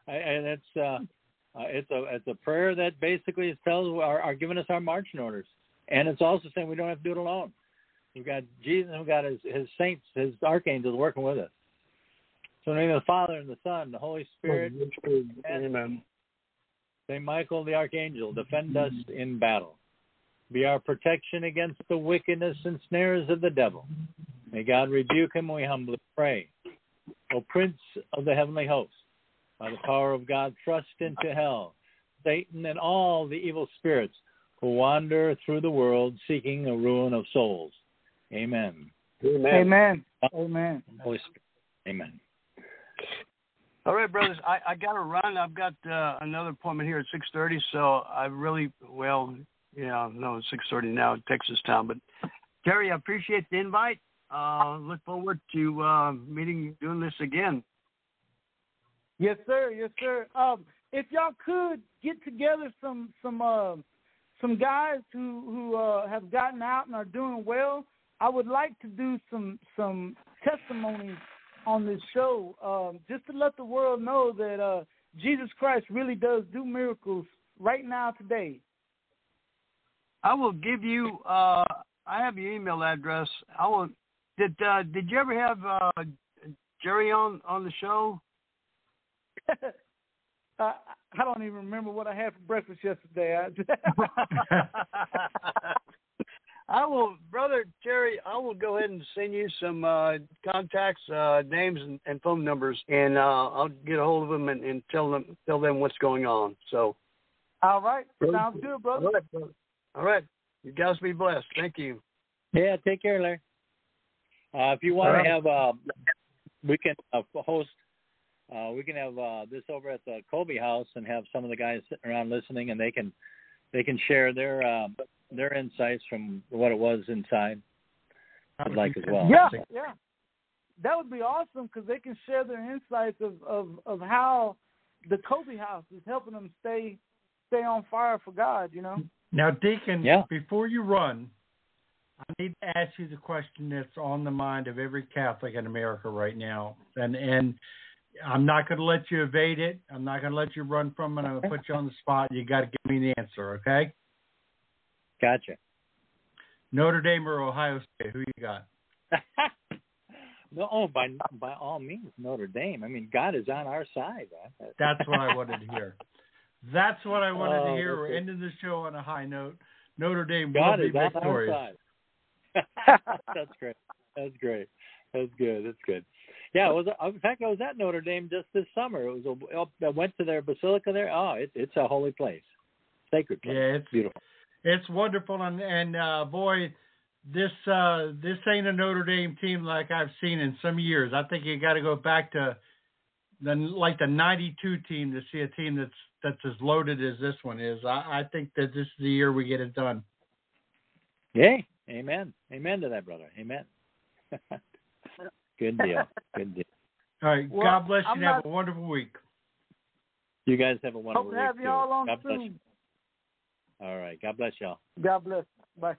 And it's uh, uh, it's a it's a prayer that basically tells are, are giving us our marching orders, and it's also saying we don't have to do it alone. We've got Jesus, we've got his his saints, his archangels working with us. So in the name of the Father and the Son, and the Holy Spirit, Amen. Saint Michael the Archangel, defend us in battle. Be our protection against the wickedness and snares of the devil. May God rebuke him, we humbly pray. O Prince of the heavenly host, by the power of God, thrust into hell Satan and all the evil spirits who wander through the world seeking a ruin of souls. Amen. Amen. Amen. Amen. Holy Spirit. Amen. All right, brothers. I, I got to run. I've got uh, another appointment here at six thirty. So I really, well, yeah, no, it's six thirty now in Texas town. But Terry, I appreciate the invite. Uh, look forward to uh, meeting, doing this again. Yes, sir. Yes, sir. Um, if y'all could get together some some uh, some guys who who uh, have gotten out and are doing well, I would like to do some some testimonies on this show, um, just to let the world know that uh, Jesus Christ really does do miracles right now today. I will give you. Uh, I have your email address. I will. Did uh, Did you ever have uh, Jerry on on the show? uh, I don't even remember what I had for breakfast yesterday. I will, brother Jerry. I will go ahead and send you some uh, contacts, uh, names, and, and phone numbers, and uh, I'll get a hold of them and, and tell them tell them what's going on. So, All right, sounds good, brother. all right, brother. all right. You guys be blessed. Thank you. Yeah, take care, Larry. Uh, if you want All right. to have, uh, we can uh, host. Uh, we can have uh, this over at the Kolbe House and have some of the guys sitting around listening, and they can they can share their uh, their insights from what it was inside. I'd like as well. Yeah, yeah. That would be awesome because they can share their insights of, of, of how the Kolbe House is helping them stay stay on fire for God. You know. Now, Deacon, Yeah. before you run, I need to ask you the question that's on the mind of every Catholic in America right now, and and I'm not going to let you evade it. I'm not going to let you run from it. I'm going to put you on the spot. You got to give me the answer, okay? Gotcha. Notre Dame or Ohio State? Who you got? no, oh, by by all means, Notre Dame. I mean, God is on our side. Man. That's what I wanted to hear. That's what I wanted to Oh, hear. We're ending the show on a high note. Notre Dame will God be is on our victorious. That's great. That's great. That's good. That's good. Yeah, it was. In fact, I was at Notre Dame just this summer. It was. A, I went to their basilica there. Oh, it, it's a holy place, sacred place. Yeah, it's beautiful. it's wonderful and and uh boy this uh this ain't a Notre Dame team like I've seen in some years. I think you got to go back to the like the 92 team to see a team that's that's as loaded as this one is. I I think that this is the year we get it done. Yay. Amen. Amen to that, brother. Amen. Good deal. Good deal. All right. Well, God bless you I'm and have not- a wonderful week. You guys have a wonderful Hope to have week you all too. on God bless you. soon. All right. God bless y'all. God bless. Bye.